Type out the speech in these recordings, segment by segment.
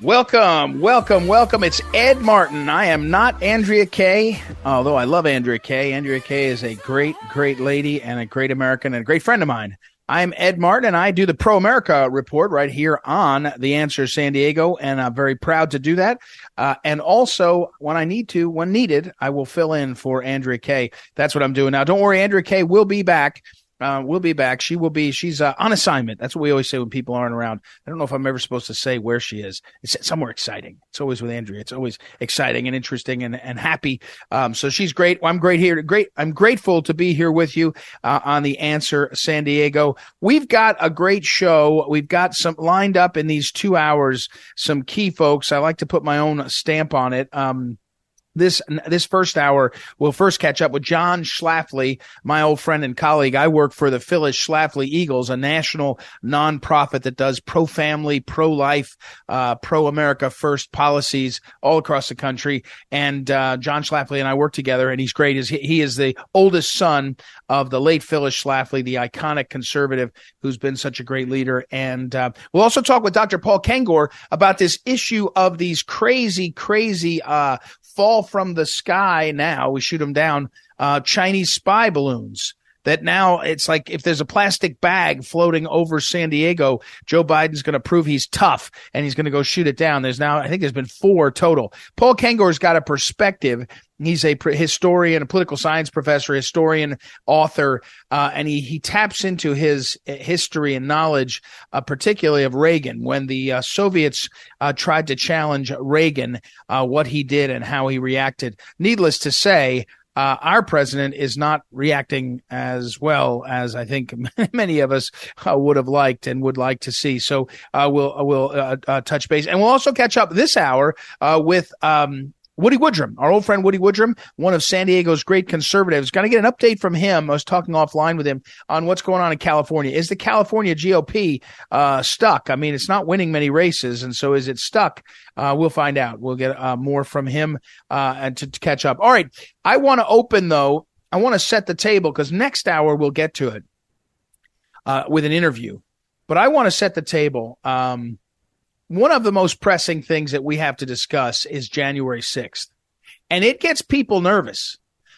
Welcome, welcome, welcome. It's Ed Martin. I am not Andrea Kaye, although I love Andrea Kaye. Andrea Kaye is a great, great lady and a great American and a great friend of mine. I'm Ed Martin and I do the Pro America report right here on The Answer San Diego, and I'm very proud to do that. Uh, and also, when I need to, when needed, I will fill in for Andrea Kaye. That's what I'm doing now. Don't worry, Andrea Kaye will be back. Uh, we'll be back. She will be. She's uh, on assignment. That's what we always say when people aren't around. I don't know if I'm ever supposed to say where she is. It's somewhere exciting. It's always with Andrea. It's always exciting and interesting and and happy. Um, so she's great. I'm great here. Great. I'm grateful to be here with you uh, on the Answer San Diego. We've got a great show. We've got some lined up in these two hours. Some key folks. I like to put my own stamp on it. Um, this this first hour we'll first catch up with John Schlafly, my old friend and colleague. I work for the Phyllis Schlafly Eagles, a national nonprofit that does pro family, pro life, uh, pro America first policies all across the country. And uh, John Schlafly and I work together, and he's great. Is he, is the oldest son of the late Phyllis Schlafly, the iconic conservative who's been such a great leader. And uh, we'll also talk with Dr. Paul Kengor about this issue of these crazy, crazy uh, fall from the sky now. We shoot them down. Uh, Chinese spy balloons that now it's like if there's a plastic bag floating over San Diego, Joe Biden's going to prove he's tough and he's going to go shoot it down. There's now, I think there's been four total. Paul Kengor's got a perspective. He's a historian, a political science professor, historian, author, uh, and he, he taps into his history and knowledge, uh, particularly of Reagan when the uh, Soviets uh, tried to challenge Reagan, uh, what he did and how he reacted. Needless to say, uh, our president is not reacting as well as I think many of us uh, would have liked and would like to see. So uh, we'll we'll uh, uh, touch base, and we'll also catch up this hour uh, with. Um, Woody Woodrum, our old friend Woody Woodrum, one of San Diego's great conservatives. Going to get an update from him. I was talking offline with him on what's going on in California. Is the California GOP uh, stuck? I mean, it's not winning many races, and so is it stuck? Uh, we'll find out. We'll get uh, more from him uh, and to, to catch up. All right, I want to open though. I want to set the table because next hour we'll get to it uh, with an interview. But I want to set the table. Um, one of the most pressing things that we have to discuss is January 6th. And it gets people nervous.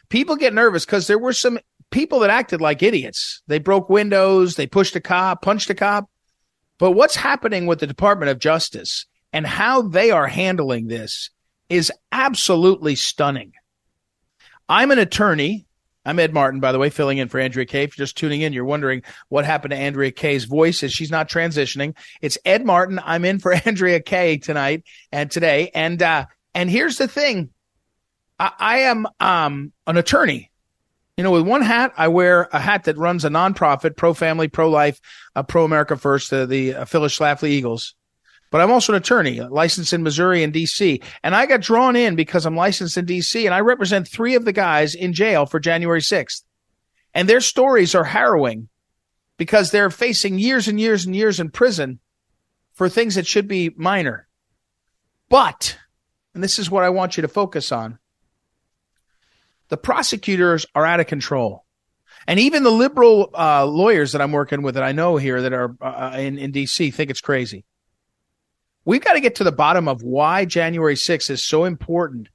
People get nervous because there were some people that acted like idiots. They broke windows, they pushed a cop, punched a cop. But what's happening with the Department of Justice and how they are handling this is absolutely stunning. I'm an attorney. I'm Ed Martin, by the way, filling in for Andrea Kaye. If you're just tuning in, you're wondering what happened to Andrea Kaye's voice as she's not transitioning. It's Ed Martin. I'm in for Andrea Kaye tonight and today. And uh, and here's the thing. I, I am um an attorney. You know, with one hat, I wear a hat that runs a nonprofit, pro family, pro life, uh, pro America First, uh, the uh, Phyllis Schlafly Eagles but I'm also an attorney licensed in Missouri and DC. And I got drawn in because I'm licensed in DC and I represent three of the guys in jail for January 6th. And their stories are harrowing because they're facing years and years and years in prison for things that should be minor. But, and this is what I want you to focus on, the prosecutors are out of control. And even the liberal uh, lawyers that I'm working with that I know here that are uh, in, in DC think it's crazy. We've got to get to the bottom of why January 6th is so important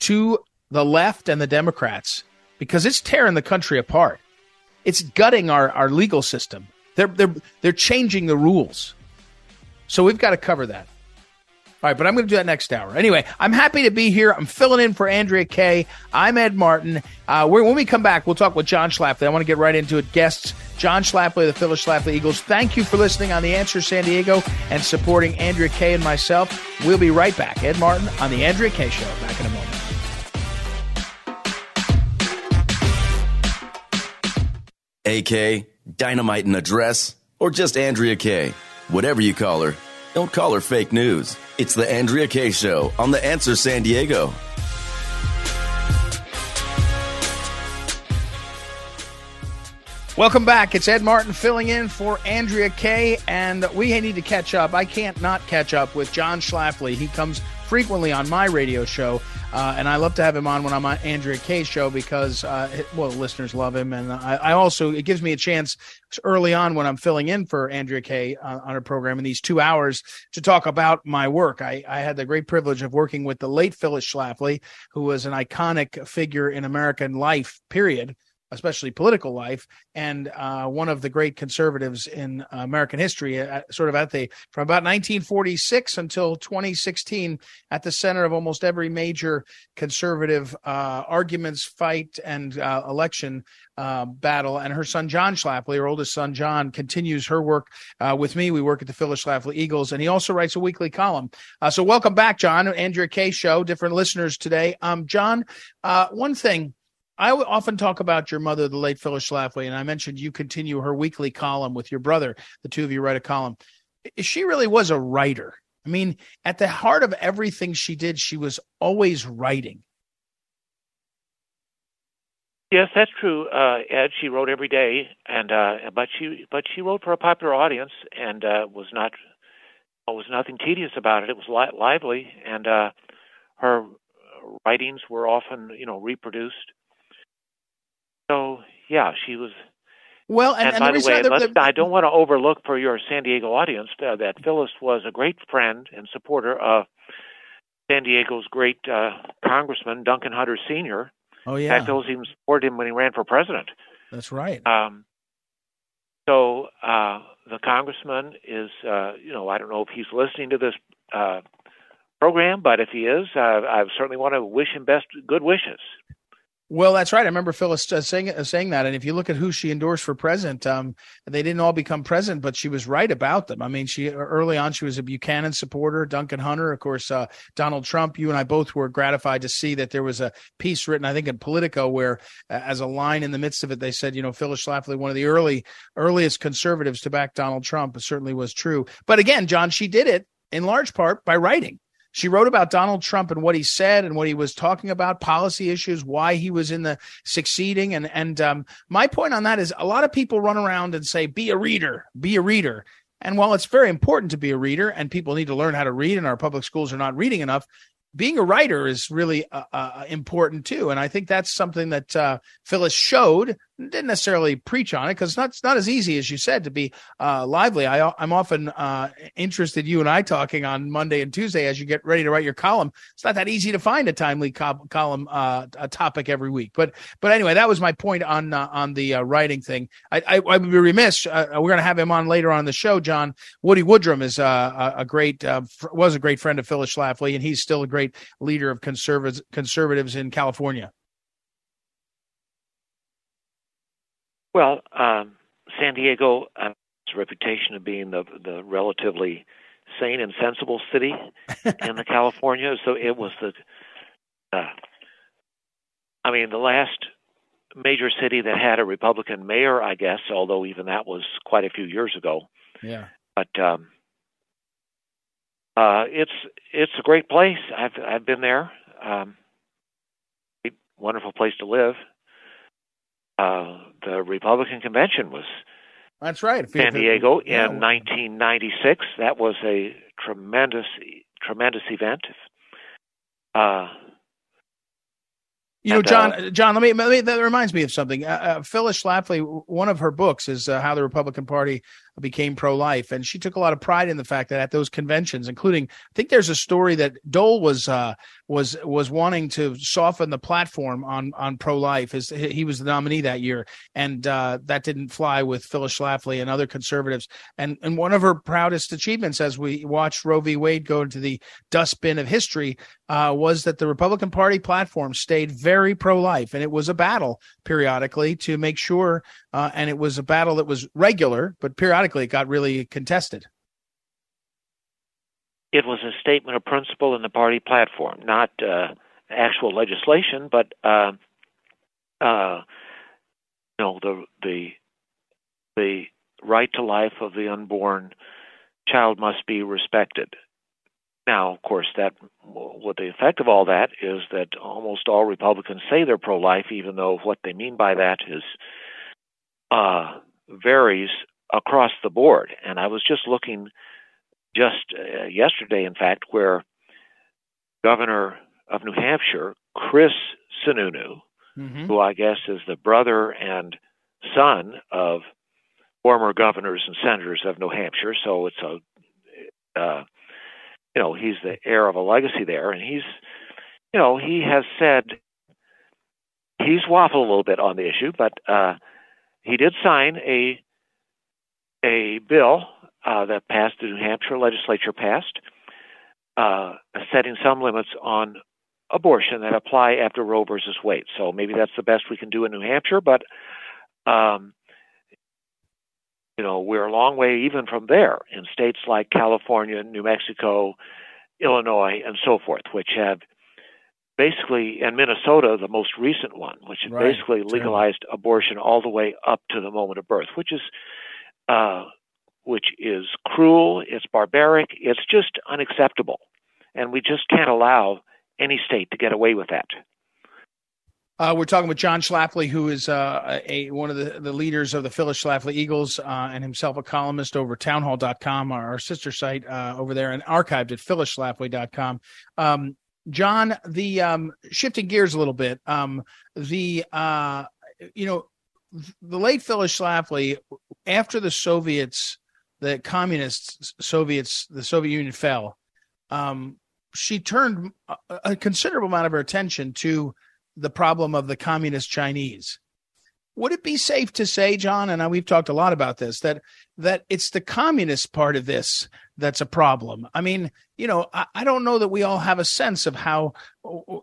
to the left and the Democrats because it's tearing the country apart. It's gutting our, our legal system. They're, they're, they're changing the rules. So we've got to cover that. All right, but I'm going to do that next hour. Anyway, I'm happy to be here. I'm filling in for Andrea Kaye. I'm Ed Martin. Uh, when we come back, we'll talk with John Schlafly. I want to get right into it. Guests, John Schlafly, the Phyllis Schlafly Eagles. Thank you for listening on The Answer San Diego and supporting Andrea Kaye and myself. We'll be right back. Ed Martin on The Andrea Kaye Show. Back in a moment. AK, Dynamite in a Dress, or just Andrea Kaye. Whatever you call her, don't call her fake news. It's the Andrea Kaye Show on The Answer San Diego. Welcome back. It's Ed Martin filling in for Andrea Kaye, and we need to catch up. I can't not catch up with John Schlafly. He comes frequently on my radio show, uh, and I love to have him on when I'm on Andrea Kaye's show because, uh, well, listeners love him, and I, I, also it gives me a chance early on when I'm filling in for Andrea Kaye on, on her program in these two hours to talk about my work. I, I had the great privilege of working with the late Phyllis Schlafly, who was an iconic figure in American life. Period especially political life, and uh, one of the great conservatives in American history, uh, sort of at the from about 1946 until 2016, at the center of almost every major conservative uh, arguments, fight, and uh, election uh, battle. And her son John Schlafly, her oldest son John, continues her work uh, with me. We work at the Phyllis Schlafly Eagles, and he also writes a weekly column. So welcome back, John. Andrea Kaye Show. Different listeners today. Um, John, one thing I often talk about your mother, the late Phyllis Schlafly, and I mentioned you continue her weekly column with your brother. The two of you write a column. She really was a writer. I mean, at the heart of everything she did, she was always writing. Yes, that's true, uh, Ed. She wrote every day, and uh, but she but she wrote for a popular audience, and uh, was not was nothing tedious about it. It was li- lively, and uh, her writings were often you know reproduced so yeah, she was. Well, and, and, and by the, the way, the, the, I don't want to overlook for your San Diego audience uh, that Phyllis was a great friend and supporter of San Diego's great uh, Congressman Duncan Hunter Sr. Oh yeah, in fact, Phyllis even supported him when he ran for president. That's right. Um, so uh, the congressman is, uh, you know, I don't know if he's listening to this uh, program, but if he is, uh, I certainly want to wish him best good wishes. Well, that's right. I remember Phyllis saying uh, saying that. And if you look at who she endorsed for president, um, they didn't all become president, but she was right about them. I mean, she early on she was a Buchanan supporter, Duncan Hunter, of course, uh, Donald Trump. You and I both were gratified to see that there was a piece written, I think, in Politico, where uh, as a line in the midst of it, they said, you know, Phyllis Schlafly, one of the early earliest conservatives to back Donald Trump, certainly was true. But again, John, she did it in large part by writing. She wrote about Donald Trump and what he said and what he was talking about, policy issues, why he was in the succeeding. And and um, my point on that is a lot of people run around and say, "Be a reader, be a reader." And while it's very important to be a reader, and people need to learn how to read, and our public schools are not reading enough, being a writer is really uh, uh, important too. And I think that's something that uh, Phyllis showed didn't necessarily preach on it because it's not, it's not as easy as you said to be uh, lively. I, I'm often uh, interested, you and I talking on Monday and Tuesday as you get ready to write your column. It's not that easy to find a timely co- column uh, a topic every week. But but anyway, that was my point on uh, on the uh, writing thing. I, I, I, would be remiss. Uh, we're going to have him on later on the show. John Woody Woodrum is a, a great was a great friend of Phyllis Schlafly, and he's still a great leader of conservatives conservatives in California. Well, um, San Diego uh, has a reputation of being the the relatively sane and sensible city in the California. So it was the, uh, I mean, the last major city that had a Republican mayor, I guess. Although even that was quite a few years ago. Yeah. But um, uh, it's it's a great place. I've I've been there. Um, wonderful place to live uh, the Republican convention was that's right San Diego in yeah. 1996. That was a tremendous tremendous event. Uh, you know, John. Uh, John, let me, let me, That reminds me of something. Uh, uh, Phyllis Schlafly, one of her books is uh, how the Republican Party became pro-life, and she took a lot of pride in the fact that at those conventions, including, I think there's a story that Dole was uh, was was wanting to soften the platform on on pro life. He was the nominee that year, and uh, that didn't fly with Phyllis Schlafly and other conservatives. And and one of her proudest achievements, as we watched Roe v. Wade go into the dustbin of history, uh, was that the Republican Party platform stayed very pro life, and it was a battle periodically to make sure, uh, and it was a battle that was regular, but periodically it got really contested it was a statement of principle in the party platform, not uh, actual legislation, but uh, uh, you know the the the right to life of the unborn child must be respected. Now, of course, that what the effect of all that is that almost all Republicans say they're pro-life, even though what they mean by that is uh, varies across the board. And I was just looking just uh, yesterday, in fact, where Governor of New Hampshire, Chris Sununu, mm-hmm. who I guess is the brother and son of former governors and senators of New Hampshire, so it's a, uh, you know, he's the heir of a legacy there, and he's, you know, he has said he's waffled a little bit on the issue, but uh, he did sign a a bill uh, that passed, the New Hampshire legislature passed, uh, setting some limits on abortion that apply after Roe versus Wade. So maybe that's the best we can do in New Hampshire, but um, you know we're a long way even from there in states like California, New Mexico, Illinois, and so forth, which have basically, and Minnesota, the most recent one, which right. basically legalized abortion all the way up to the moment of birth, which is uh, which is cruel, it's barbaric, it's just unacceptable. And we just can't allow any state to get away with that. Uh, we're talking with John Schlafly, who is uh, a one of the, the leaders of the Phyllis Schlafly Eagles uh, and himself a columnist over townhall.com, our, our sister site uh, over there, and archived at phyllisschlafly.com. Um, John, the um, shifting gears a little bit, um, the uh, you know the late Phyllis Schlafly, after the Soviets the communists, Soviets, the Soviet Union fell, um, she turned a, a considerable amount of her attention to the problem of the communist Chinese. Would it be safe to say, John, and I, we've talked a lot about this, that that it's the communist part of this that's a problem? I mean, you know, I, I, don't know that we all have a sense of how,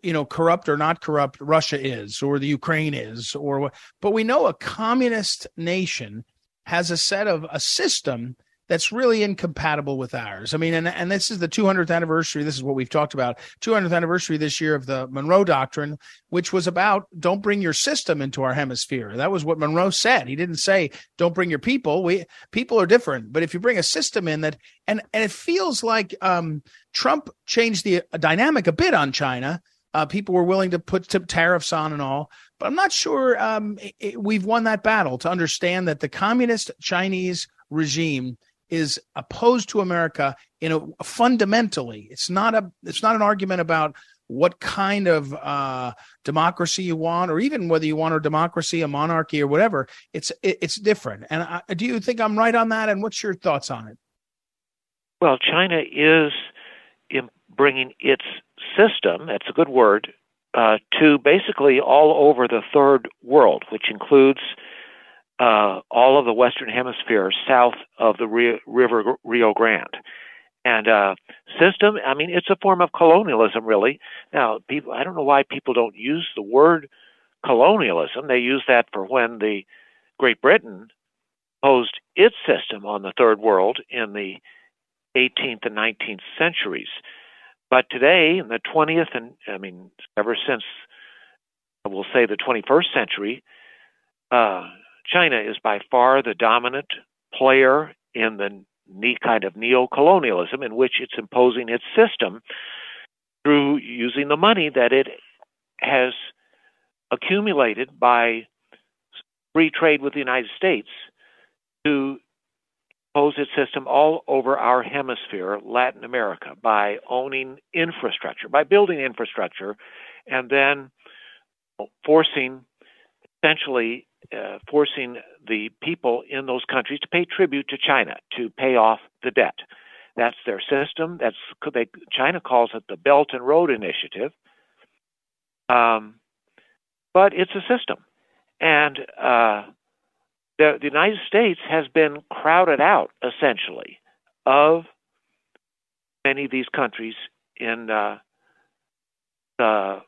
you know, corrupt or not corrupt Russia is, or the Ukraine is, or. But we know a communist nation has a set of a system that's really incompatible with ours. I mean, and, and this is the 200th anniversary. This is what we've talked about 200th anniversary this year of the Monroe Doctrine, which was about don't bring your system into our hemisphere. That was what Monroe said. He didn't say don't bring your people. We people are different, but if you bring a system in that, and and it feels like um, Trump changed the dynamic a bit on China. Uh, people were willing to put tariffs on and all, but I'm not sure um, it, it, we've won that battle to understand that the communist Chinese regime is opposed to America in a fundamentally. It's not a it's not an argument about what kind of uh, democracy you want, or even whether you want a democracy, a monarchy, or whatever. It's it, it's different. And I, do you think I'm right on that? And what's your thoughts on it? Well, China is bringing its system. That's a good word. Uh, to basically all over the third world, which includes uh, all of the Western Hemisphere south of the Rio, River Rio Grande. And uh, system, I mean, it's a form of colonialism, really. Now, people, I don't know why people don't use the word colonialism. They use that for when the Great Britain posed its system on the Third World in the 18th and 19th centuries. But today, in the 20th, and I mean, ever since we'll say the 21st century, uh, China is by far the dominant player in the kind of neo-colonialism in which it's imposing its system through using the money that it has accumulated by free trade with the United States to impose its system all over our hemisphere, Latin America, by owning infrastructure, by building infrastructure, and then forcing essentially uh, forcing the people in those countries to pay tribute to China to pay off the debt. That's their system. That's they, China calls it the Belt and Road Initiative. Um, but it's a system, and uh, the, the United States has been crowded out essentially of many of these countries in uh, the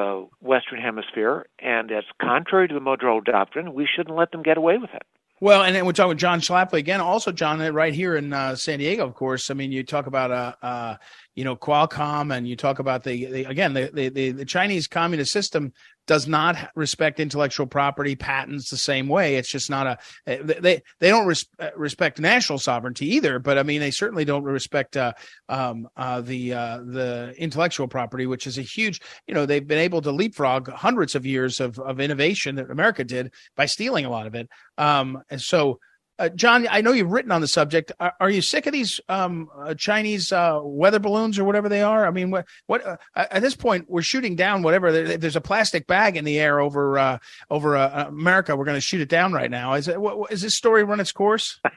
uh, Western Hemisphere, and it's contrary to the Monroe Doctrine. We shouldn't let them get away with it. Well, and then we're talking with John Schlafly again. Also, John, right here in uh, San Diego, of course. I mean, you talk about uh, uh, you know Qualcomm, and you talk about the, the again the, the the Chinese communist system does not respect intellectual property patents the same way. It's just not a they they don't res, respect national sovereignty either. But I mean, they certainly don't respect uh, um, uh, the uh, the intellectual property, which is a huge. You know, they've been able to leapfrog hundreds of years of of innovation that America did by stealing a lot of it. Um, and so uh, John, I know you've written on the subject. Are, are you sick of these um, uh, Chinese uh, weather balloons or whatever they are? I mean, what, what uh, at this point we're shooting down whatever. There's a plastic bag in the air over uh, over uh, America. We're going to shoot it down right now. Is it? What, is this story run its course?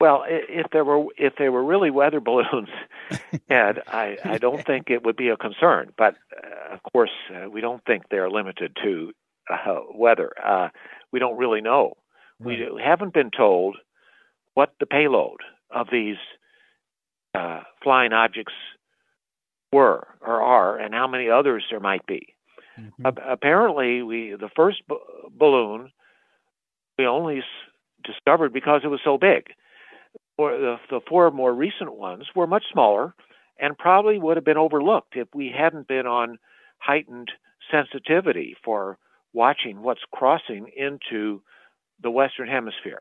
Well, if there were if there were really weather balloons, Ed, I, I don't think it would be a concern. But of course, we don't think they're limited to weather. we don't really know we haven't been told what the payload of these uh, flying objects were or are, and how many others there might be. Mm-hmm. Apparently, we the first b- balloon we only s- discovered because it was so big. Or the, the four more recent ones were much smaller and probably would have been overlooked if we hadn't been on heightened sensitivity for watching what's crossing into the Western Hemisphere.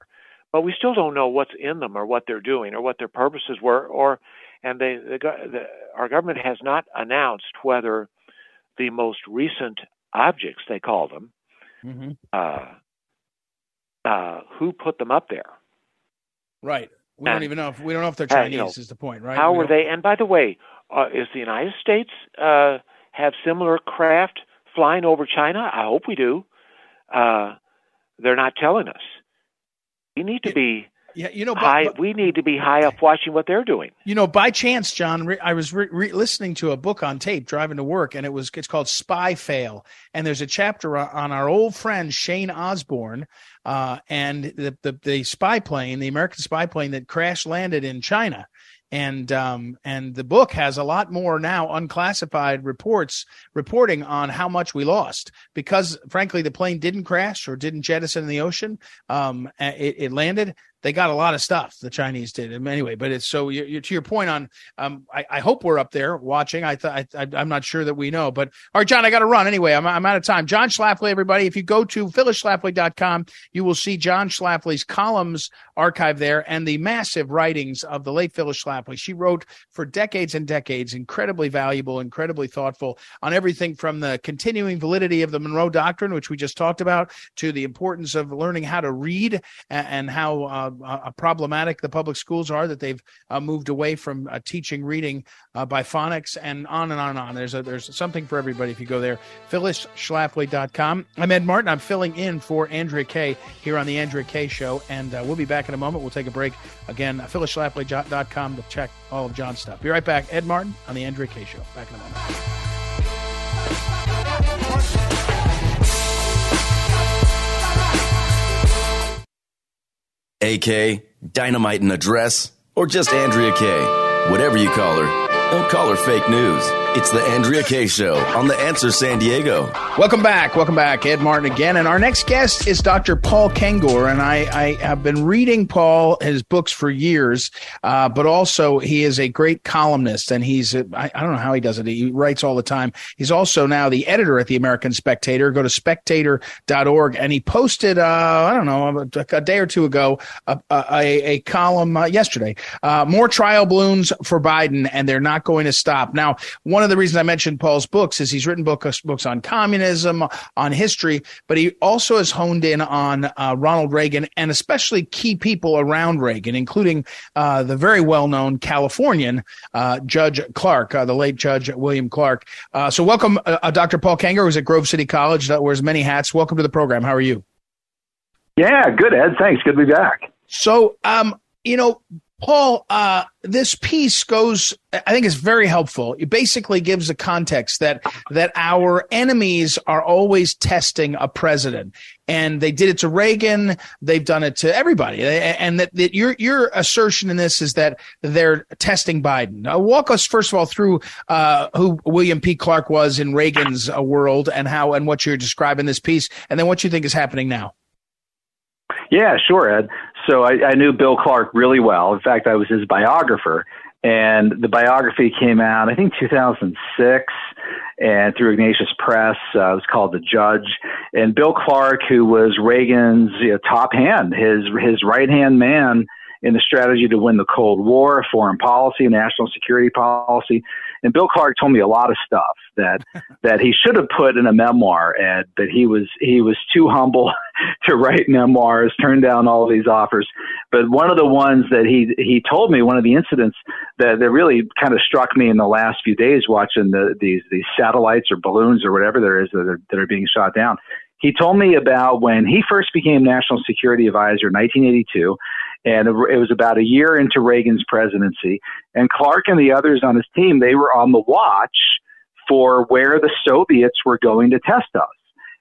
But we still don't know what's in them or what they're doing or what their purposes were. Or, and they, the, the, our government has not announced whether the most recent objects, they call them, mm-hmm. uh, uh, who put them up there. Right. We and, don't even know if we don't know if they're Chinese. Uh, you know, is the point, right? How we were they? And by the way, uh, is the United States uh, have similar craft flying over China? I hope we do. Uh, they're not telling us. We need to be yeah, you know, high, but, we need to be high up watching what they're doing. You know, by chance, John, I was re- re- listening to a book on tape driving to work, and it was it's called Spy Fail, and there's a chapter on our old friend Shane Osborn, uh, and the, the the spy plane, the American spy plane that crash landed in China and um, and the book has a lot more now unclassified reports reporting on how much we lost because frankly the plane didn't crash or didn't jettison in the ocean. Um, it, it landed they got a lot of stuff the Chinese did anyway. But it's so you're, you're, to your point on. Um, I, I, hope we're up there watching. I thought I'm not sure that we know, but all right, John, I got to run anyway. I'm, I'm out of time. John Schlafly, everybody. If you go to phyllisschlafly.com, you will see John Schlafly's columns archive there and the massive writings of the late Phyllis Schlafly. She wrote for decades and decades, incredibly valuable, incredibly thoughtful on everything from the continuing validity of the Monroe Doctrine, which we just talked about, to the importance of learning how to read and, and how. Uh, problematic the public schools are that they've uh, moved away from uh, teaching reading uh, by phonics and on and on and on. There's a, there's something for everybody if you go there. PhyllisSchlafly.com. I'm Ed Martin. I'm filling in for Andrea Kaye here on the Andrea Kaye Show, and uh, we'll be back in a moment. We'll take a break again. PhyllisSchlafly.com to check all of John's stuff. Be right back. Ed Martin on the Andrea Kaye Show. Back in a moment. AK, Dynamite and Address, or just Andrea Kaye. Whatever you call her, don't call her fake news. It's the Andrea Kaye Show on The Answer San Diego. Welcome back. Welcome back. Ed Martin again. And our next guest is Dr. Paul Kengor. And I, I have been reading Paul, his books for years, uh, but also he is a great columnist. And he's, I I, I don't know how he does it. He writes all the time. He's also now the editor at the American Spectator. Go to spectator.org. And he posted, uh, I don't know, a, a, day or two ago, a, a, a column uh, yesterday. Uh, more trial balloons for Biden, and they're not going to stop. Now, one of of the reasons I mentioned Paul's books is he's written books books on communism, on history, but he also has honed in on uh, Ronald Reagan and especially key people around Reagan, including uh, the very well known Californian uh, Judge Clark, uh, the late Judge William Clark. Uh, so, welcome, uh, Dr. Paul Kengor, who's at Grove City College, that wears many hats. Welcome to the program. How are you? Yeah, good, Ed. Thanks. Good to be back. So, um, you know, Paul, uh, this piece goes, I think is very helpful. It basically gives a context that, that our enemies are always testing a president. And they did it to Reagan. They've done it to everybody. And that, that your, your assertion in this is that they're testing Biden. Now, walk us first of all through, uh, who William P. Clark was in Reagan's uh, world and how, and what you're describing this piece, and then what you think is happening now. Yeah, sure, Ed. So I, I knew Bill Clark really well. In fact, I was his biographer. And the biography came out, I think, 2006, and through Ignatius Press. Uh, it was called The Judge. And Bill Clark, who was Reagan's you know, top hand, his his right hand man in the strategy to win the Cold War, foreign policy, national security policy. And Bill Clark told me a lot of stuff that that he should have put in a memoir, Ed, but he was he was too humble to write memoirs, turned down all these offers. But one of the ones that he he told me, one of the incidents that, that really kind of struck me in the last few days watching the these these satellites or balloons or whatever there is that are, that are being shot down. He told me about when he first became National Security Advisor in 1982, and it was about a year into Reagan's presidency. And Clark and the others on his team, they were on the watch for where the Soviets were going to test us.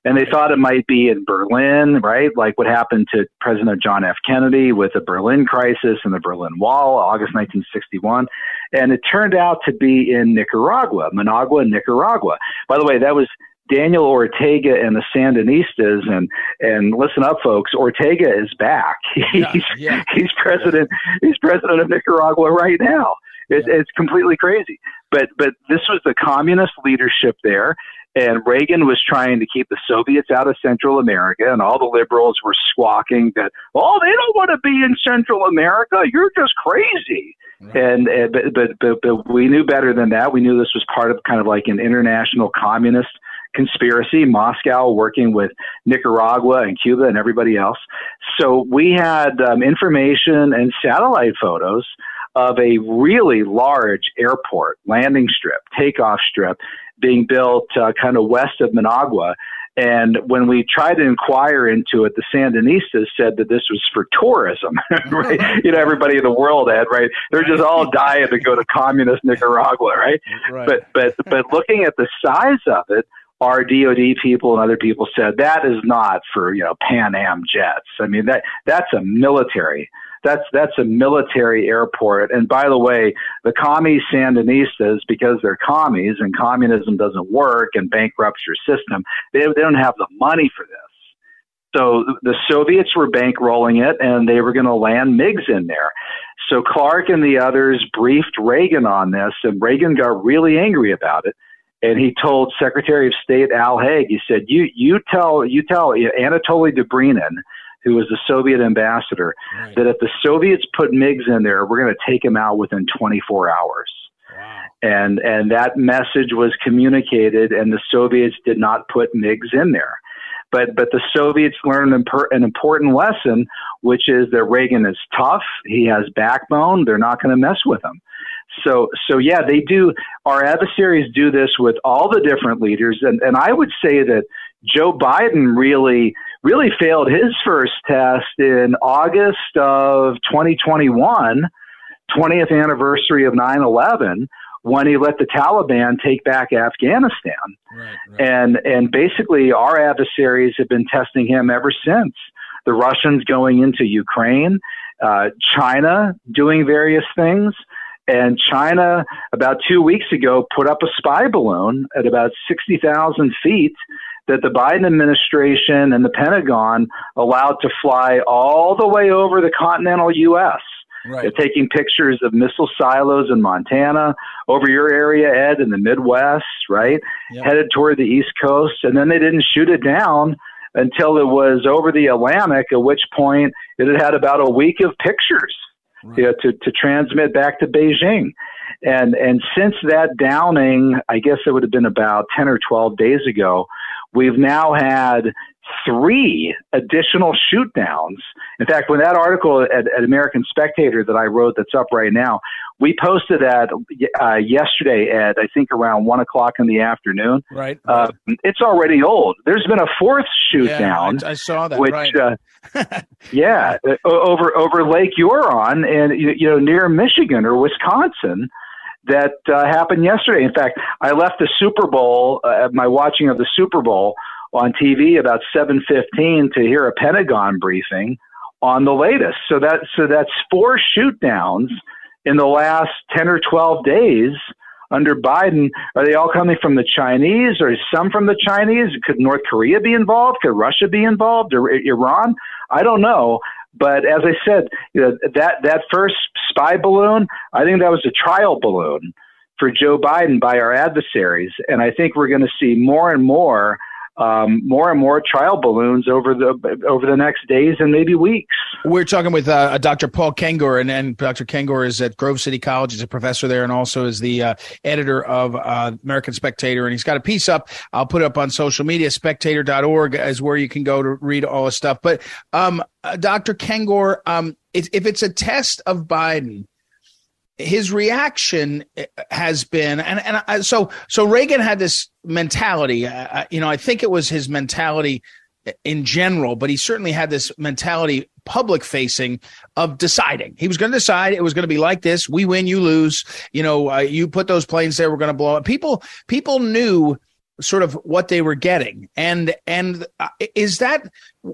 And they thought it might be in Berlin, right? Like what happened to President John F. Kennedy with the Berlin crisis and the Berlin Wall, August 1961. And it turned out to be in Nicaragua, Managua, Nicaragua. By the way, that was Daniel Ortega and the Sandinistas, and and listen up, folks. Ortega is back. He's yeah, yeah. he's president. He's president of Nicaragua right now. It's, yeah. it's completely crazy. But but this was the communist leadership there, and Reagan was trying to keep the Soviets out of Central America, and all the liberals were squawking that, oh, they don't want to be in Central America. You're just crazy. Right. And, and but, but but but we knew better than that. We knew this was part of kind of like an international communist conspiracy, Moscow working with Nicaragua and Cuba and everybody else. So we had um, information and satellite photos of a really large airport, landing strip, takeoff strip being built uh, kind of west of Managua. And when we tried to inquire into it, the Sandinistas said that this was for tourism. right? You know, everybody in the world had, right? They're just all dying to go to communist Nicaragua, right? right? But but but looking at the size of it, our DoD people and other people said that is not for you know Pan Am jets. I mean that that's a military. That's that's a military airport. And by the way, the commie Sandinistas, because they're commies and communism doesn't work and bankrupts your system, they, they don't have the money for this. So the Soviets were bankrolling it, and they were going to land MiGs in there. So Clark and the others briefed Reagan on this, and Reagan got really angry about it and he told Secretary of State Al Haig, he said, "You you tell you tell Anatoly Dobrynin, who was the Soviet ambassador, right. that if the Soviets put MiGs in there, we're going to take them out within 24 hours." Wow. And and that message was communicated, and the Soviets did not put MiGs in there. But but the Soviets learned an important lesson, which is that Reagan is tough. He has backbone. They're not going to mess with him. So, so yeah, they do. Our adversaries do this with all the different leaders, and and I would say that Joe Biden really really failed his first test in August of 2021, 20th anniversary of 9/11 when he let the Taliban take back Afghanistan. Right, right. And and basically our adversaries have been testing him ever since. The Russians going into Ukraine, uh, China doing various things. And China, about two weeks ago, put up a spy balloon at about 60,000 feet that the Biden administration and the Pentagon allowed to fly all the way over the continental U.S. Right. They're taking pictures of missile silos in Montana, over your area, Ed, in the Midwest, right? Yep. Headed toward the East Coast. And then they didn't shoot it down until it was over the Atlantic, at which point it had had about a week of pictures right. you know, to, to transmit back to Beijing. And, and since that downing, I guess it would have been about 10 or 12 days ago, we've now had three additional shoot downs. In fact, when that article at, at, American Spectator that I wrote that's up right now, we posted that uh, yesterday at I think around one o'clock in the afternoon. Right. Uh, it's already old. There's been a fourth shoot yeah, down. I, I, saw that. Which, right. uh, yeah, uh, over over Lake Huron and you, you know near Michigan or Wisconsin that uh, happened yesterday. In fact, I left the Super Bowl, uh, my watching of the Super Bowl on TV about 7:15 to hear a Pentagon briefing on the latest. So that so that's four shoot downs in the last 10 or 12 days under Biden. Are they all coming from the Chinese or some from the Chinese? Could North Korea be involved? Could Russia be involved or Iran? I don't know. But as I said, you know, that that first spy balloon, I think that was a trial balloon for Joe Biden by our adversaries, and I think we're going to see more and more um, more and more trial balloons over the over the next days and maybe weeks. We're talking with uh, Dr. Paul Kengor, and, and Dr. Kengor is at Grove City College. He's a professor there, and also is the uh, editor of uh, American Spectator. And he's got a piece up. I'll put it up on social media. Spectator.org is where you can go to read all his stuff. But um, uh, Dr. Kengor, um, if it's a test of Biden his reaction eh, has been and and I, so so Reagan had this mentality uh, you know I think it was his mentality in general but he certainly had this mentality public facing of deciding. He was going to decide it was going to be like this we win you lose you know uh, you put those planes there we're going to blow up. People people knew sort of what they were getting. And and uh, is that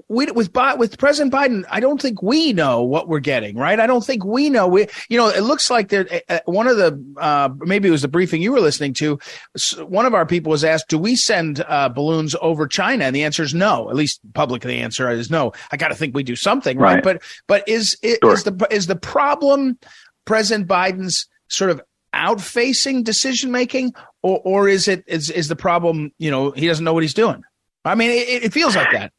we with with President Biden I don't think we know what we're getting right? I don't think we know. We you know it looks like there uh, uh, one of the uh, maybe it was the briefing you were listening to one of our people was asked do we send uh, balloons over China? And the answer is no. At least publicly the answer is no. I got to think we do something right, right. but but is is, sure. is the is the problem President Biden's sort of outfacing decision making, or or is it is is the problem? You know, he doesn't know what he's doing. I mean, it, it feels like that.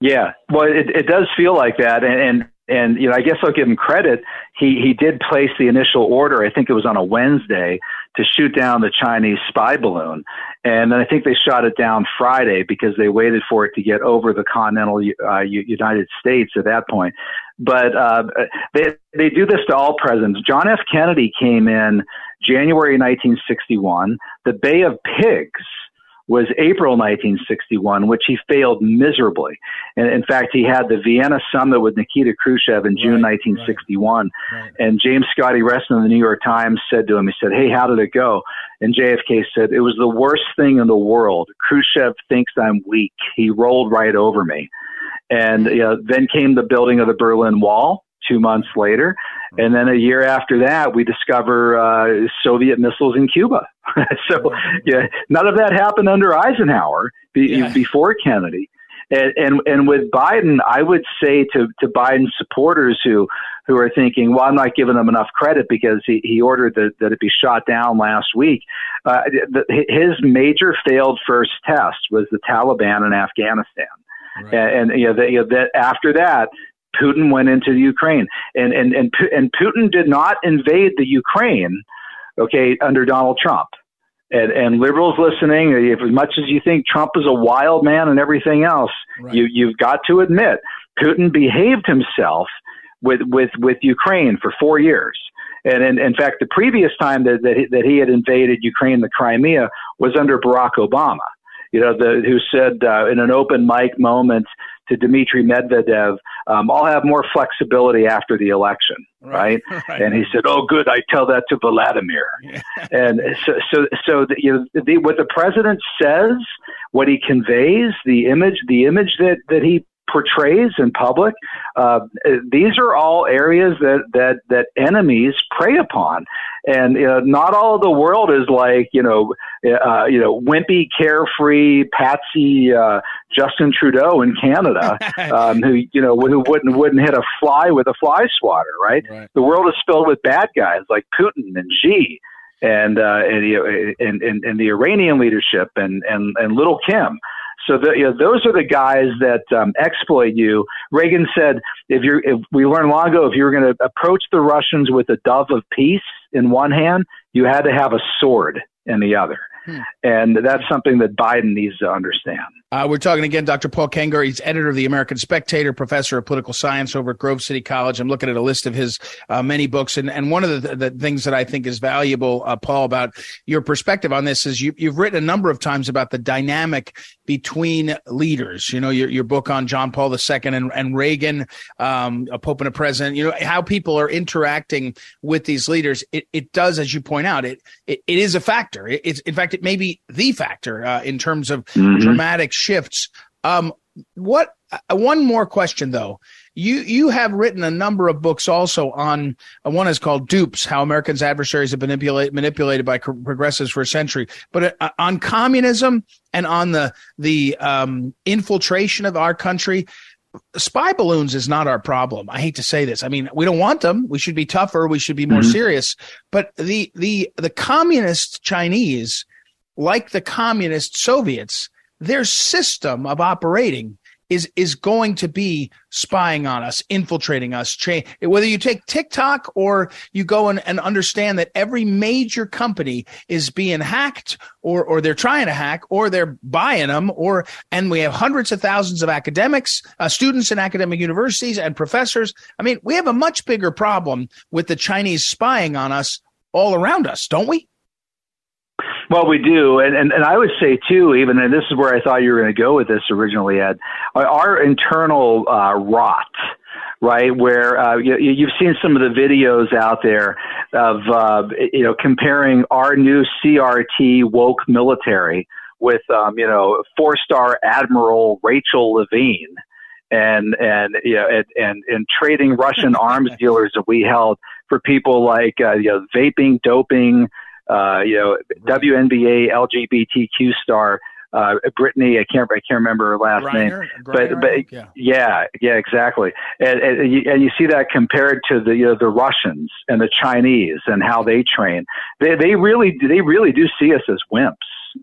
Yeah, well, it it does feel like that, and, and and you know, I guess I'll give him credit. He he did place the initial order. I think it was on a Wednesday to shoot down the Chinese spy balloon, and then I think they shot it down Friday because they waited for it to get over the continental uh, United States at that point. But uh, they they do this to all presidents. John F. Kennedy came in January 1961. The Bay of Pigs was April 1961, which he failed miserably. And in fact, he had the Vienna summit with Nikita Khrushchev in June right, 1961. Right, right. And James Scotty Reston of the New York Times said to him, he said, Hey, how did it go? And JFK said, It was the worst thing in the world. Khrushchev thinks I'm weak. He rolled right over me. And you know, then came the building of the Berlin Wall two months later. And then a year after that, we discover uh, Soviet missiles in Cuba. so, yeah, none of that happened under Eisenhower be, yeah. before Kennedy. And, and and with Biden, I would say to to Biden's supporters who who are thinking, well, I'm not giving him enough credit because he, he ordered that, that it be shot down last week. Uh, the, his major failed first test was the Taliban in Afghanistan. Right. And, and you know, the, you know that after that, Putin went into the Ukraine, and and and and Putin did not invade the Ukraine, okay, under Donald Trump. And, and liberals listening, if as much as you think Trump is a wild man and everything else, right. you you've got to admit Putin behaved himself with with with Ukraine for four years. And in, in fact, the previous time that that he, that he had invaded Ukraine, the Crimea, was under Barack Obama you know, the, who said uh, in an open mic moment to Dmitry Medvedev, um, I'll have more flexibility after the election, right? right? right. And he said, "Oh, good. I tell that to Vladimir." Yeah. And so, so, so the, you know, the, what the president says, what he conveys, the image, the image that that he portrays in public, uh, these are all areas that, that, that enemies prey upon. And uh, not all of the world is like, you know, uh, you know, wimpy, carefree, patsy, uh, Justin Trudeau in Canada, um, who, you know, who wouldn't, wouldn't hit a fly with a fly swatter, right? right? The world is filled with bad guys like Putin and Xi and, uh, and, you know, and, and, and the Iranian leadership and, and, and little Kim. So the, you know, those are the guys that um, exploit you. Reagan said, if you're, if we learned long ago, if you were going to approach the Russians with a dove of peace in one hand, you had to have a sword in the other. Hmm. And that's something that Biden needs to understand. Uh, we're talking again, Dr. Paul Kengor. He's editor of the American Spectator, professor of political science over at Grove City College. I'm looking at a list of his uh, many books, and and one of the, the things that I think is valuable, uh, Paul, about your perspective on this is you, you've written a number of times about the dynamic between leaders. You know, your your book on John Paul II and and Reagan, um, a pope and a president. You know how people are interacting with these leaders. It it does, as you point out, it it, it is a factor. It, it's in fact it may be the factor uh, in terms of mm-hmm. dramatic shifts. Um, what uh, one more question though? You you have written a number of books also on uh, one is called Dupes: How Americans' Adversaries Have Been manipulate, manipulated by co- progressives for a century. But uh, on communism and on the the um, infiltration of our country, spy balloons is not our problem. I hate to say this. I mean, we don't want them. We should be tougher. We should be more mm-hmm. serious. But the the the communist Chinese, like the communist Soviets, their system of operating is is going to be spying on us, infiltrating us. Cha- whether you take TikTok or you go and, and understand that every major company is being hacked, or or they're trying to hack, or they're buying them, or and we have hundreds of thousands of academics, uh, students in academic universities, and professors. I mean, we have a much bigger problem with the Chinese spying on us all around us, don't we? Well, we do, and, and and I would say too, even and this is where I thought you were going to go with this originally, Ed. Our internal uh, rot, right? Where uh, you, you've seen some of the videos out there of uh, you know comparing our new CRT woke military with um, you know four star Admiral Rachel Levine and and you know and and, and trading Russian arms dealers that we held for people like uh, you know vaping, doping, uh, you know, WNBA LGBTQ star uh, Brittney. I can't I can't remember her last Griner, name, Griner, but but yeah. yeah, yeah, exactly. And, and, you, and you see that compared to the you know, the Russians and the Chinese and how they train. They they really they really do see us as wimps.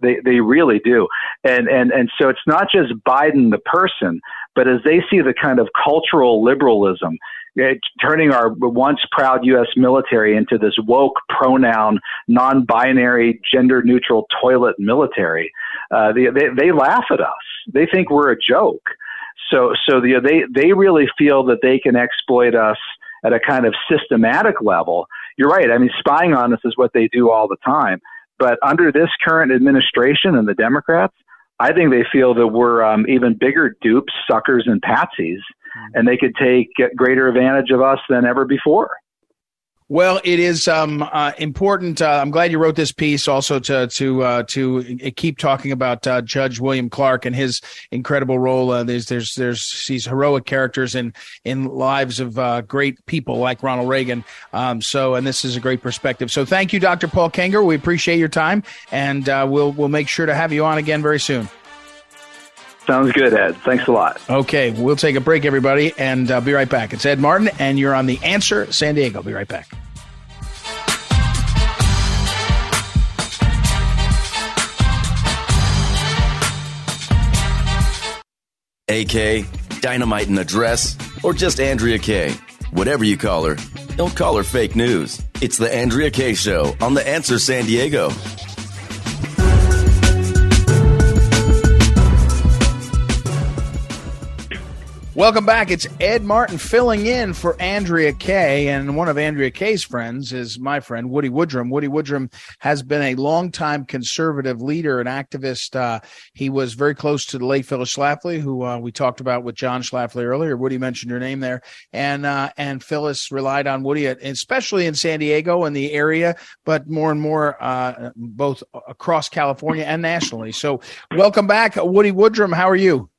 They they really do. And and and so it's not just Biden the person, but as they see the kind of cultural liberalism turning our once proud U.S. military into this woke pronoun, non-binary, gender-neutral toilet military. Uh, they, they, they laugh at us. They think we're a joke. So so the, they they really feel that they can exploit us at a kind of systematic level. You're right. I mean, spying on us is what they do all the time. But under this current administration and the Democrats, I think they feel that we're um, even bigger dupes, suckers, and patsies and they could take greater advantage of us than ever before. Well, it is um, uh, important. Uh, I'm glad you wrote this piece, also to to uh, to keep talking about uh, Judge William Clark and his incredible role. Uh, there's there's there's these heroic characters in in lives of uh, great people like Ronald Reagan. Um, so, and this is a great perspective. So, thank you, Dr. Paul Kengor. We appreciate your time, and we'll we'll make sure to have you on again very soon. Sounds good, Ed. Thanks a lot. Okay, we'll take a break, everybody, and uh, be right back. It's Ed Martin, and you're on The Answer San Diego. Be right back. AK, Dynamite in the Dress, or just Andrea Kaye. Whatever you call her, don't call her fake news. It's The Andrea Kaye Show on The Answer San Diego. Welcome back. It's Ed Martin filling in for Andrea Kaye, And one of Andrea Kaye's friends is my friend, Woody Woodrum. Woody Woodrum has been a longtime conservative leader and activist. Uh, he was very close to the late Phyllis Schlafly, who uh, we talked about with John Schlafly earlier. Woody mentioned your name there. And, uh, and Phyllis relied on Woody, especially in San Diego and the area, but more and more uh, both across California and nationally. So welcome back, Woody Woodrum. How are you?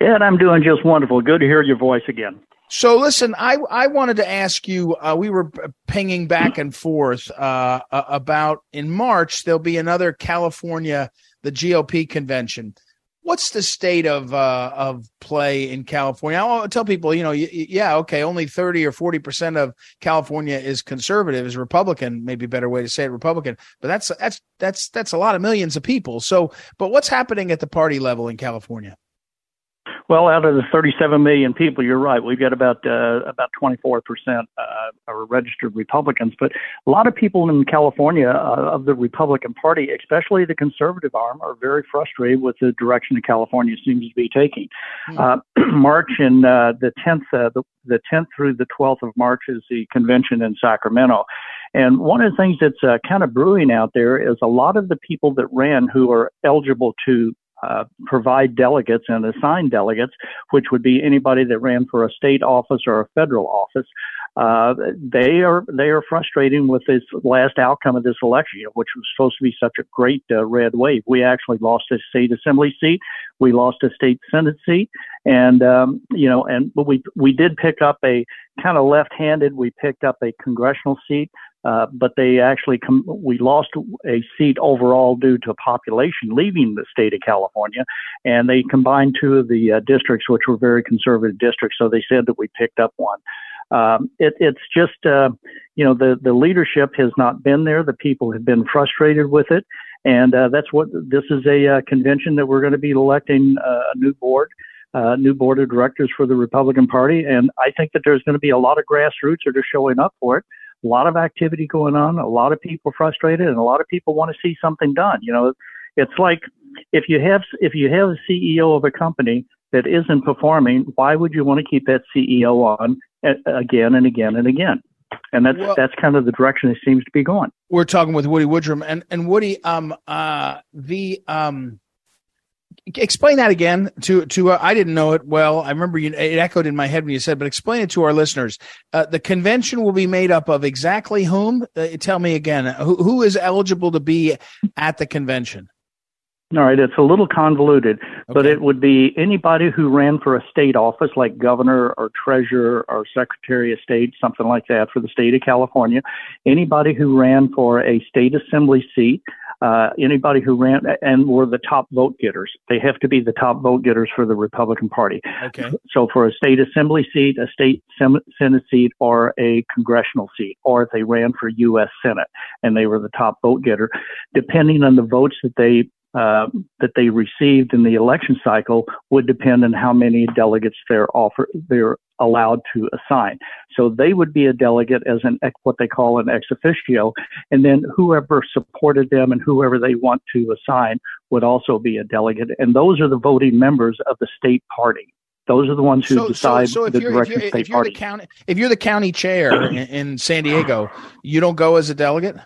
Ed, I'm doing just wonderful. Good to hear your voice again. So listen, I I wanted to ask you. Uh, we were pinging back and forth uh, about in March there'll be another California the GOP convention. What's the state of uh, of play in California? I'll tell people, you know, yeah, okay, only thirty or forty percent of California is conservative, is Republican. Maybe a better way to say it, Republican. But that's that's that's that's a lot of millions of people. So, but what's happening at the party level in California? Well, out of the 37 million people, you're right. We've got about uh, about 24 percent uh, are registered Republicans. But a lot of people in California uh, of the Republican Party, especially the conservative arm, are very frustrated with the direction that California seems to be taking. Hmm. Uh, March and uh, the 10th, uh, the, the 10th through the 12th of March is the convention in Sacramento. And one of the things that's uh, kind of brewing out there is a lot of the people that ran who are eligible to uh, provide delegates and assign delegates, which would be anybody that ran for a state office or a federal office. Uh, they are they are frustrating with this last outcome of this election, which was supposed to be such a great uh, red wave. We actually lost a state assembly seat, we lost a state senate seat, and um, you know, and but we we did pick up a kind of left-handed. We picked up a congressional seat uh, but they actually com- we lost a seat overall due to population leaving the state of California, and they combined two of the uh, districts, which were very conservative districts. So they said that we picked up one. Um, it, it's just uh, you know the the leadership has not been there. The people have been frustrated with it, and uh, that's what this is a uh, convention that we're going to be electing a new board. Uh, new board of directors for the Republican Party, and I think that there's going to be a lot of grassroots that are showing up for it a lot of activity going on, a lot of people frustrated, and a lot of people want to see something done. You know, it's like if you have if you have a CEO of a company that isn't performing, why would you want to keep that CEO on again and again and again? And that's well, that's kind of the direction it seems to be going. We're talking with Woody Woodrum, and and Woody, um, uh, the um explain that again to to uh, I didn't know it well. I remember you, it echoed in my head when you said, but explain it to our listeners. Uh, the convention will be made up of exactly whom? Uh, tell me again. Who, who is eligible to be at the convention? All right, it's a little convoluted, okay. but it would be anybody who ran for a state office like governor or treasurer or secretary of state, something like that for the state of California. Anybody who ran for a state assembly seat, uh, anybody who ran and were the top vote getters. They have to be the top vote getters for the Republican Party. Okay. So for a state assembly seat, a state senate seat, or a congressional seat, or if they ran for U.S. Senate and they were the top vote getter, depending on the votes that they uh, that they received in the election cycle would depend on how many delegates they're offer they're allowed to assign. So they would be a delegate as an what they call an ex officio, and then whoever supported them and whoever they want to assign would also be a delegate. And those are the voting members of the state party. Those are the ones who so, decide so, so the direction of the state party. County, if you're the county chair in, in San Diego, you don't go as a delegate.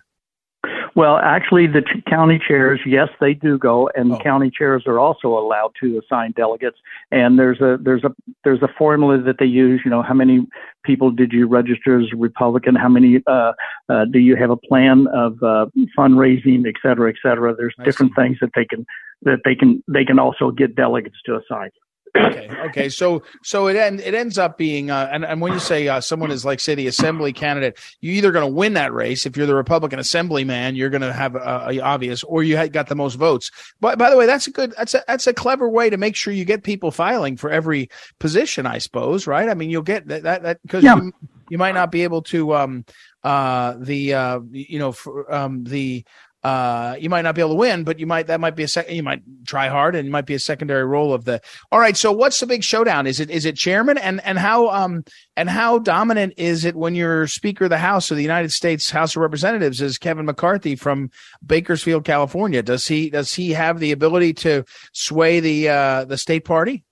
Well, actually, the t- county chairs, yes, they do go, and oh. county chairs are also allowed to assign delegates. And there's a there's a there's a formula that they use. You know, how many people did you register as Republican? How many uh, uh, do you have a plan of uh, fundraising, et cetera, et cetera? There's I different see. things that they can that they can they can also get delegates to assign okay okay. So so it end, it ends up being uh, and, and when you say uh, someone is like say the assembly candidate you're either going to win that race if you're the republican assemblyman you're going to have uh, a obvious or you got the most votes. But by the way that's a good that's a that's a clever way to make sure you get people filing for every position i suppose right? I mean you'll get that that because yeah. you, you might not be able to um uh the uh you know for um the uh, you might not be able to win, but you might that might be a second. You might try hard, and it might be a secondary role of the. All right, so what's the big showdown? Is it is it chairman and and how um and how dominant is it when you're Speaker of the House of the United States House of Representatives is Kevin McCarthy from Bakersfield, California? Does he does he have the ability to sway the uh, the state party?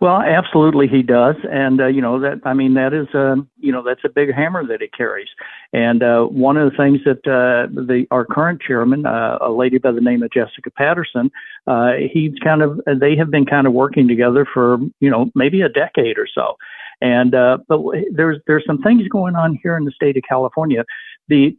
Well, absolutely, he does, and uh, you know that. I mean, that is, uh, you know, that's a big hammer that he carries. And uh, one of the things that uh, the our current chairman, uh, a lady by the name of Jessica Patterson, uh, he's kind of they have been kind of working together for you know maybe a decade or so. And uh, but there's there's some things going on here in the state of California. The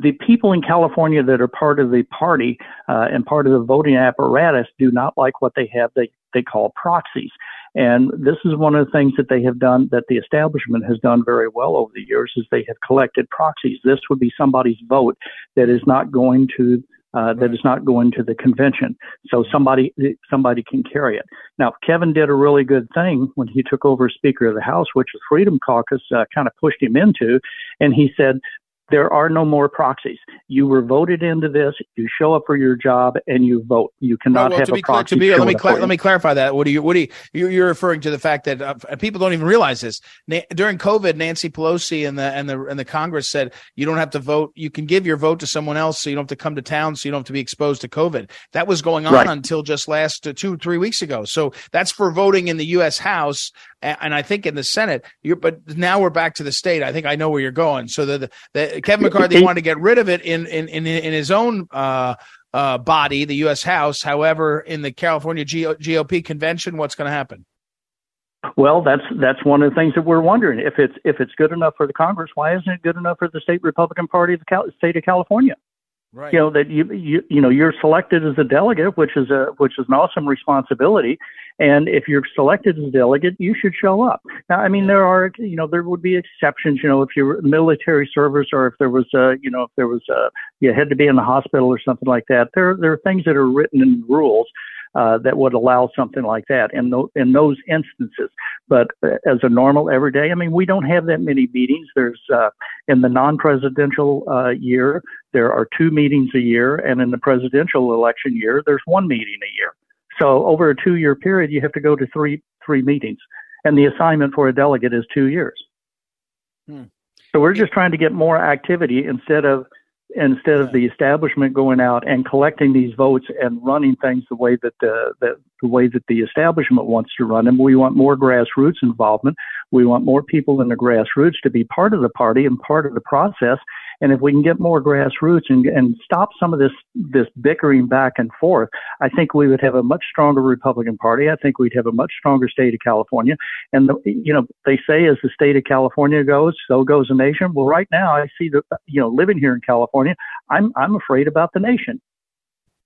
the people in California that are part of the party uh, and part of the voting apparatus do not like what they have they, they call proxies. And this is one of the things that they have done, that the establishment has done very well over the years, is they have collected proxies. This would be somebody's vote that is not going to uh, that is not going to the convention. So somebody somebody can carry it. Now Kevin did a really good thing when he took over Speaker of the House, which the Freedom Caucus uh, kind of pushed him into, and he said there are no more proxies. You were voted into this. You show up for your job and you vote. You cannot well, have to a clear, proxy. be, let me showing up cla- for let me clarify that. What do you what do you you're, you're referring to the fact that uh, people don't even realize this Na- during COVID, Nancy Pelosi and the and the and the Congress said you don't have to vote. You can give your vote to someone else, so you don't have to come to town, so you don't have to be exposed to COVID. That was going on Right. until just last uh, two three weeks ago. So that's for voting in the U.S. House and, I think in the Senate. But now we're back to the state. I think I know where you're going. So the, the, Kevin McCarthy wanted to get rid of it in in in, in his own. Uh, uh, body, the U.S. House. However, in the California GOP convention, what's going to happen? Well, that's that's one of the things that we're wondering. If it's if it's good enough for the Congress, why isn't it good enough for the state Republican Party of the Cal- state of California? Right. You know that you you you know you're selected as a delegate, which is a which is an awesome responsibility. And if you're selected as a delegate, you should show up. Now, I mean, there are you know there would be exceptions. You know, if you're military service or if there was a you know if there was a you had to be in the hospital or something like that. There there are things that are written in rules uh, that would allow something like that in, in those instances. But uh, as a normal everyday, I mean, we don't have that many meetings. There's uh, in the non-presidential uh, year, there are two meetings a year, and in the presidential election year, there's one meeting a year. So over a two-year period, you have to go to three three meetings, and the assignment for a delegate is two years. Hmm. So we're just trying to get more activity instead of instead of the establishment going out and collecting these votes and running things the way that the, the the way that the establishment wants to run them. We want more grassroots involvement. We want more people in the grassroots to be part of the party and part of the process. And if we can get more grassroots and, and stop some of this this bickering back and forth, I think we would have a much stronger Republican Party. I think we'd have a much stronger state of California. And the, you know, they say as the state of California goes, so goes the nation. Well, right now I see the you know living here in California, I'm I'm afraid about the nation.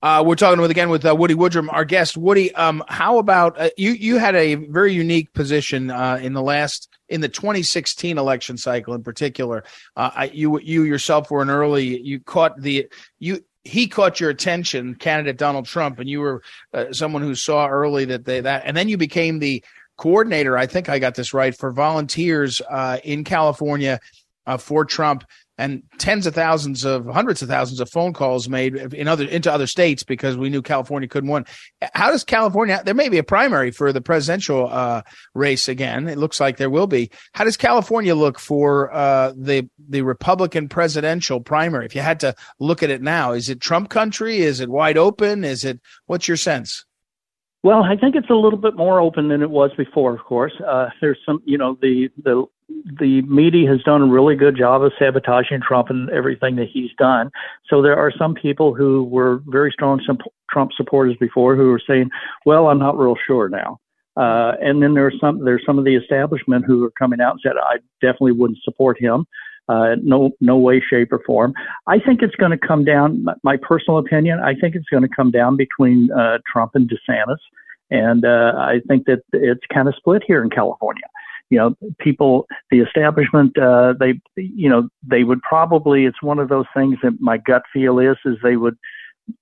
Uh, we're talking with again with uh, Woody Woodrum, our guest. Woody, um, how about uh, you? You had a very unique position uh, in the last in the 2016 election cycle, in particular. Uh, I, you you yourself were an early. You caught the you. He caught your attention, candidate Donald Trump, and you were uh, someone who saw early that they that, and then you became the coordinator. I think I got this right for volunteers in California for Trump and tens of thousands of hundreds of thousands of phone calls made in other into other states because we knew California couldn't win. How does California? There may be a primary for the presidential uh, race again. It looks like there will be. How does California look for uh, the the Republican presidential primary? If you had to look at it now, is it Trump country? Is it wide open? Is it what's your sense? Well, I think it's a little bit more open than it was before. Of course, uh, there's some, you know, the the the media has done a really good job of sabotaging Trump and everything that he's done. So there are some people who were very strong Trump supporters before who are saying, "Well, I'm not real sure now." Uh, and then there's some there's some of the establishment who are coming out and said, "I definitely wouldn't support him." Uh, no, no way, shape, or form. I think it's going to come down. My, personal opinion. I think it's going to come down between uh, Trump and DeSantis, and uh, I think that it's kind of split here in California. You know, people, the establishment, uh, they, you know, they would probably. It's one of those things that my gut feel is, is they would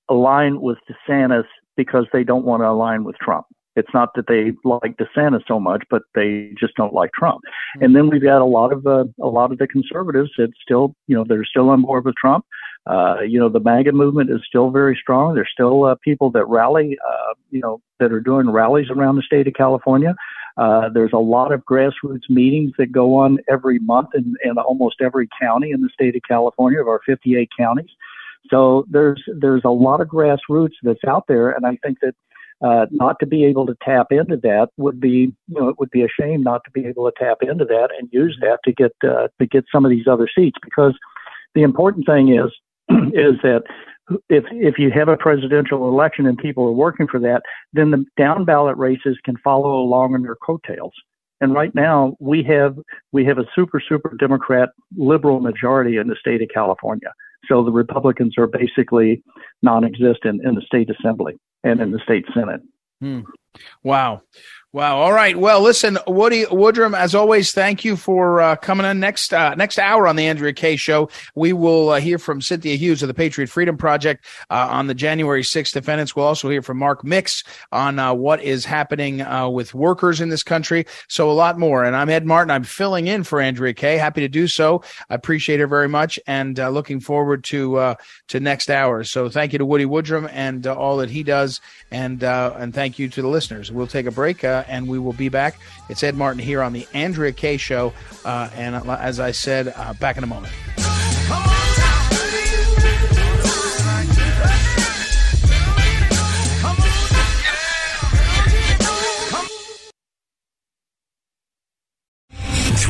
align with DeSantis because they don't want to align with Trump. It's not that they like DeSantis so much, but they just don't like Trump. Mm-hmm. And then we've got a lot of uh, a lot of the conservatives that still, you know, they're still on board with Trump. Uh, you know, the MAGA movement is still very strong. There's still uh, people that rally, uh, you know, that are doing rallies around the state of California. Uh, there's a lot of grassroots meetings that go on every month in, in almost every county in the state of California of our 58 counties. So there's there's a lot of grassroots that's out there, and I think that uh, not to be able to tap into that would be, you know, it would be a shame not to be able to tap into that and use that to get uh, to get some of these other seats. Because the important thing is is that if if you have a presidential election and people are working for that, then the down ballot races can follow along on their coattails. And right now we have we have a super super Democrat liberal majority in the state of California. So the Republicans are basically non-existent in the state assembly and in the state senate. Hmm. Wow. Wow. All right. Well, listen, Woody Woodrum, as always, thank you for uh, coming on next uh, next hour on the Andrea Kaye Show. We will uh, hear from Cynthia Hughes of the Patriot Freedom Project uh, on the January 6th defendants. We'll also hear from Mark Mix on uh, what is happening uh, with workers in this country. So a lot more. And I'm Ed Martin. I'm filling in for Andrea Kaye. Happy to do so. I appreciate her very much and looking forward to to next hour. So thank you to Woody Woodrum and all that he does, and and thank you to the listeners. We'll take a break and we will be back. It's Ed Martin here on the Andrea Kaye Show. Uh, and as I said, uh, back in a moment.